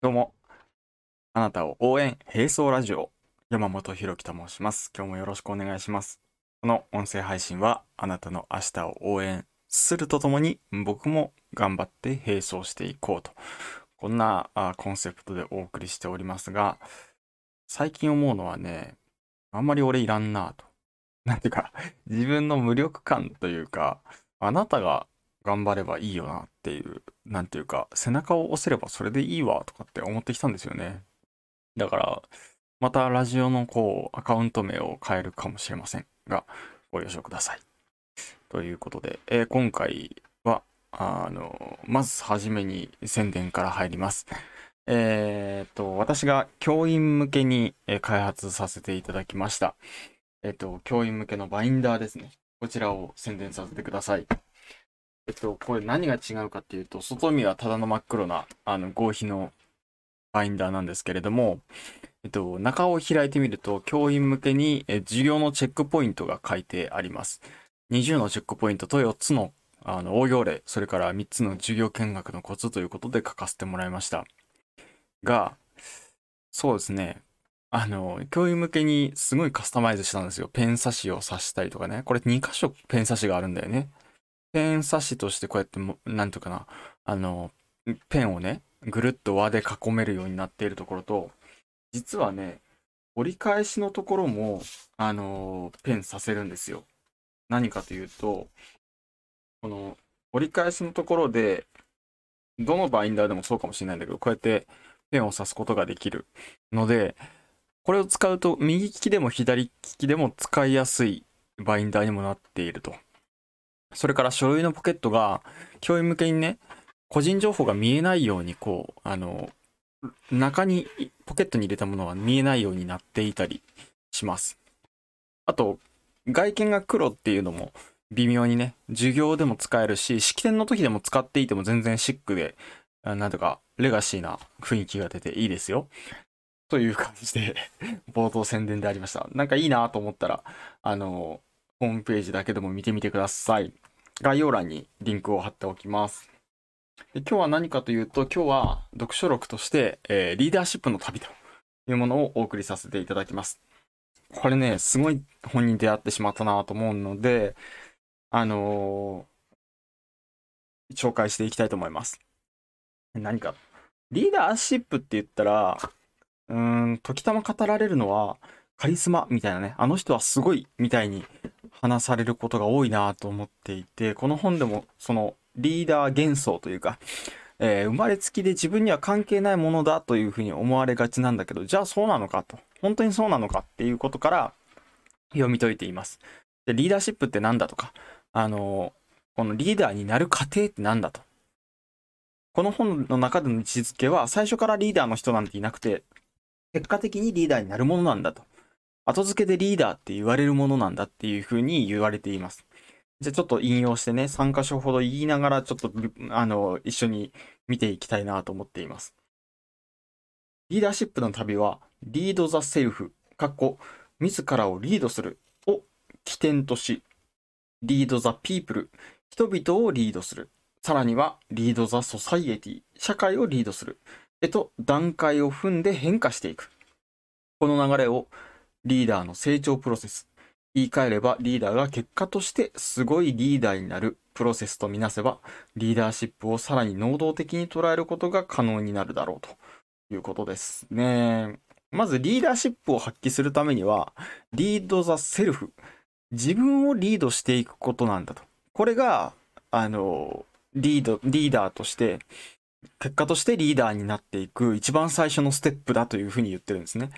どうも。あなたを応援、並走ラジオ、山本博樹と申します。今日もよろしくお願いします。この音声配信は、あなたの明日を応援するとともに、僕も頑張って並走していこうと。こんなコンセプトでお送りしておりますが、最近思うのはね、あんまり俺いらんなと。なんていうか、自分の無力感というか、あなたが頑張ればいいよなっていう、なんていうか、背中を押せればそれでいいわとかって思ってきたんですよね。だから、またラジオのこう、アカウント名を変えるかもしれませんが、ご了承ください。ということで、えー今回は、あの、まずはじめに宣伝から入ります。えっと、私が教員向けに開発させていただきました。えっと、教員向けのバインダーですね。こちらを宣伝させてください。えっと、これ何が違うかっていうと、外見はただの真っ黒な、あの、合皮のバインダーなんですけれども、えっと、中を開いてみると、教員向けに、え授業のチェックポイントが書いてあります。20のチェックポイントと4つの、あの、応用例、それから3つの授業見学のコツということで書かせてもらいました。が、そうですね。あの、教員向けにすごいカスタマイズしたんですよ。ペン差しを刺したりとかね。これ2箇所ペン差しがあるんだよね。ペン差しとしてこうやっても、なんとかな、あの、ペンをね、ぐるっと輪で囲めるようになっているところと、実はね、折り返しのところも、あの、ペンさせるんですよ。何かというと、この折り返しのところで、どのバインダーでもそうかもしれないんだけど、こうやってペンを刺すことができるので、これを使うと右利きでも左利きでも使いやすいバインダーにもなっていると。それから書類のポケットが教員向けにね、個人情報が見えないようにこう、あの、中にポケットに入れたものは見えないようになっていたりします。あと、外見が黒っていうのも微妙にね、授業でも使えるし、式典の時でも使っていても全然シックで、なんとかレガシーな雰囲気が出ていいですよ。という感じで、冒頭宣伝でありました。なんかいいなと思ったら、あの、ホームページだけでも見てみてください。概要欄にリンクを貼っておきます。で今日は何かというと、今日は読書録として、えーリーダーシップの旅というものをお送りさせていただきます。これね、すごい本に出会ってしまったなと思うので、あのー紹介していきたいと思います。何か、リーダーシップって言ったら、うーん、時たま語られるのは、カリスマみたいなね、あの人はすごいみたいに話されることが多いなと思っていて、この本でもそのリーダー幻想というか、えー生まれつきで自分には関係ないものだというふうに思われがちなんだけど、じゃあそうなのかと、本当にそうなのかっていうことから読み解いています。でリーダーシップって何だとか、あのーこのリーダーになる過程って何だと。この本の中での位置づけは最初からリーダーの人なんていなくて、結果的にリーダーになるものなんだと。後付けでリーダーって言われるものなんだっていうふうに言われています。じゃあちょっと引用してね、3箇所ほど言いながらちょっと、あの、一緒に見ていきたいなと思っています。リーダーシップの旅は、 lead the self、かっこ、自らをリードするを起点とし、 lead the people、人々をリードする。さらには、 lead the society、社会をリードする。へと、段階を踏んで変化していく。この流れを、リーダーの成長プロセス、言い換えればリーダーが結果としてすごいリーダーになるプロセスとみなせば、リーダーシップをさらに能動的に捉えることが可能になるだろうということですね。まずリーダーシップを発揮するためには、リード・ザ・セルフ、自分をリードしていくことなんだと。これが、あの、リード、リーダーとして、結果としてリーダーになっていく一番最初のステップだというふうに言ってるんですね。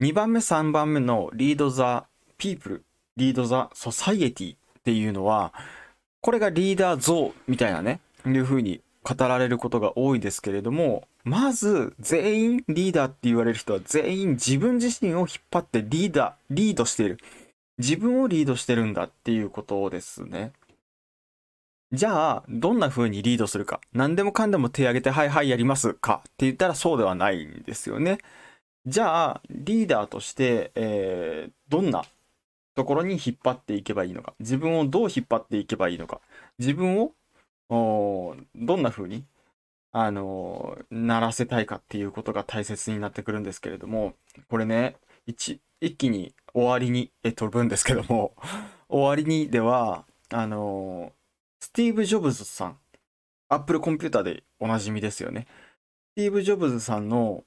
2番目、3番目のリード・ザ・ピープル、リード・ザ・ソサイエティっていうのは、これがリーダー像みたいなね、いうふうに語られることが多いですけれども、まず全員リーダーって言われる人は全員自分自身を引っ張ってリーダー、リードしている。自分をリードしてるんだっていうことですね。じゃあ、どんな風にリードするか。何でもかんでも手挙げて、はいはいやりますかって言ったらそうではないんですよね。じゃあ、リーダーとして、えーどんなところに引っ張っていけばいいのか。自分をどう引っ張っていけばいいのか。自分を、おどんな風にあの、ならせたいかっていうことが大切になってくるんですけれども、これね、一、一気に終わりに、え、飛ぶんですけども、終わりにでは、あの、スティーブ・ジョブズさん、アップルコンピューターでおなじみですよね。スティーブ・ジョブズさんの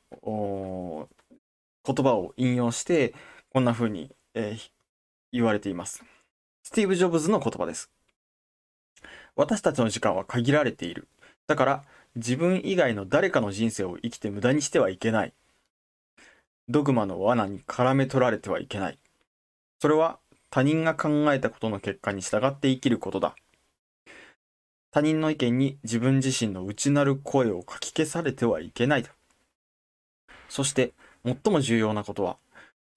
言葉を引用して、こんな風に、えー、言われています。スティーブ・ジョブズの言葉です。私たちの時間は限られている。だから、自分以外の誰かの人生を生きて無駄にしてはいけない。ドグマの罠に絡め取られてはいけない。それは他人が考えたことの結果に従って生きることだ。他人の意見に自分自身の内なる声をかき消されてはいけない。そして、最も重要なことは、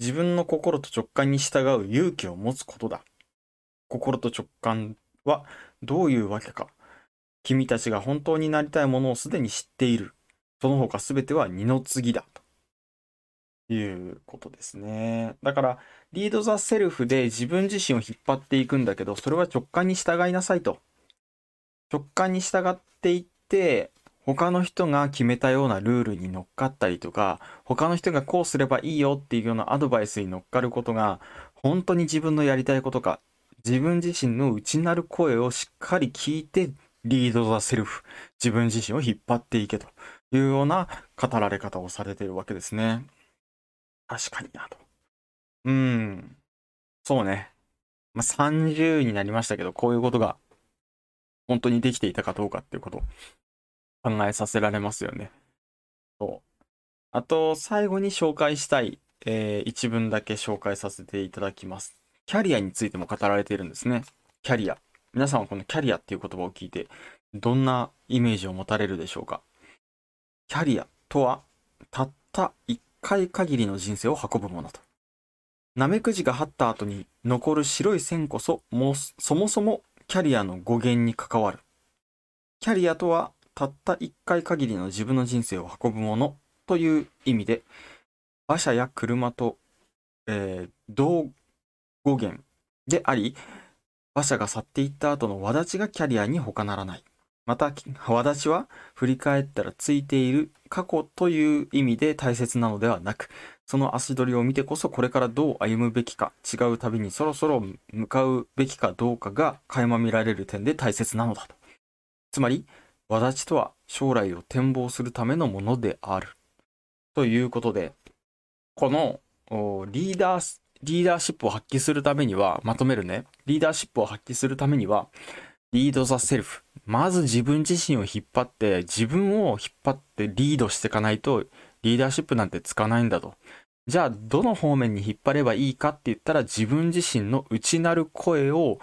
自分の心と直感に従う勇気を持つことだ。心と直感はどういうわけか。君たちが本当になりたいものをすでに知っている。その他すべては二の次だ。ということですね。だから、リード・ザ・セルフで自分自身を引っ張っていくんだけど、それは直感に従いなさいと。直感に従っていって、他の人が決めたようなルールに乗っかったりとか、他の人がこうすればいいよっていうようなアドバイスに乗っかることが、本当に自分のやりたいことか、自分自身の内なる声をしっかり聞いて、リード・ザ・セルフ、自分自身を引っ張っていけというような語られ方をされているわけですね。確かになと。うん。そうね。まあ、30になりましたけど、こういうことが本当にできていたかどうかっていうこと考えさせられますよね。そう。あと、最後に紹介したい、えー、一文だけ紹介させていただきます。キャリアについても語られているんですね。キャリア。皆さんはこのキャリアっていう言葉を聞いて、どんなイメージを持たれるでしょうかキャリアとは、たった一回限りの人生を運ぶものと。ナメクジが張った後に残る白い線こそ、もそもそもキャリアの語源に関わる。キャリアとは、たった一回限りの自分の人生を運ぶものという意味で、馬車や車と、えー、同語源であり、馬車が去っていった後の轍がキャリアに他ならない。また、轍は振り返ったらついている過去という意味で大切なのではなく、その足取りを見てこそこれからどう歩むべきか、違う旅にそろそろ向かうべきかどうかが垣間見られる点で大切なのだと。つまり、轍とは将来を展望するためのものである。ということで、このリーダー、リーダーシップを発揮するためには、まとめるね、リーダーシップを発揮するためには、リード・ザ・セルフ。まず自分自身を引っ張って、自分を引っ張ってリードしていかないとリーダーシップなんてつかないんだと。じゃあ、どの方面に引っ張ればいいかって言ったら、自分自身の内なる声を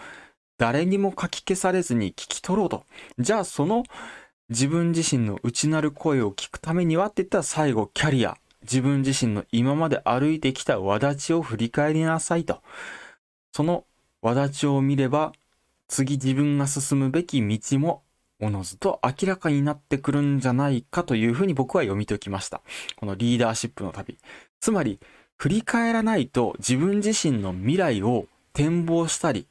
誰にもかき消されずに聞き取ろうと。じゃあ、その自分自身の内なる声を聞くためにはって言ったら、最後、キャリア。自分自身の今まで歩いてきた轍を振り返りなさいと。その轍を見れば、次自分が進むべき道もおのずと明らかになってくるんじゃないかというふうに僕は読み解きました。このリーダーシップの旅。つまり、振り返らないと自分自身の未来を展望したり、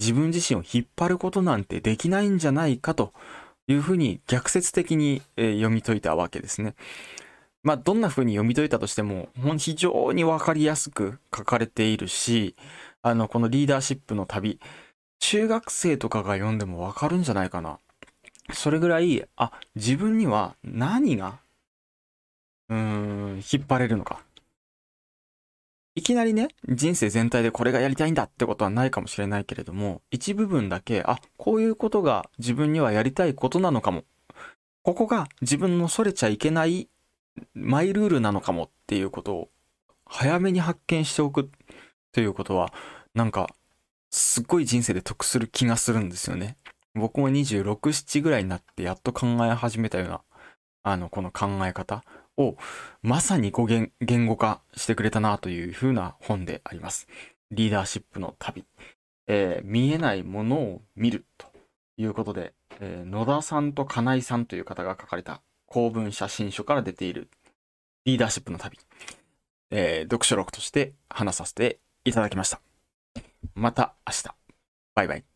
自分自身を引っ張ることなんてできないんじゃないかというふうに逆説的に、読み解いたわけですね。まあ、どんな風に読み解いたとしても、非常にわかりやすく書かれているし、あの、このリーダーシップの旅、中学生とかが読んでもわかるんじゃないかな。それぐらい、あ、自分には何が、うーん、引っ張れるのか。いきなりね、人生全体でこれがやりたいんだってことはないかもしれないけれども、一部分だけ、あ、こういうことが自分にはやりたいことなのかも。ここが自分のそれちゃいけないマイルールなのかもっていうことを早めに発見しておくということは、なんか、すっごい人生で得する気がするんですよね。僕も26、7ぐらいになってやっと考え始めたような、あの、この考え方をまさに語言言語化してくれたなというふうな本であります。リーダーシップの旅。えー、見えないものを見るということで、えー、野田さんと金井さんという方が書かれた公文写真書から出ているリーダーシップの旅、えー、読書録として話させていただきました。また明日。バイバイ。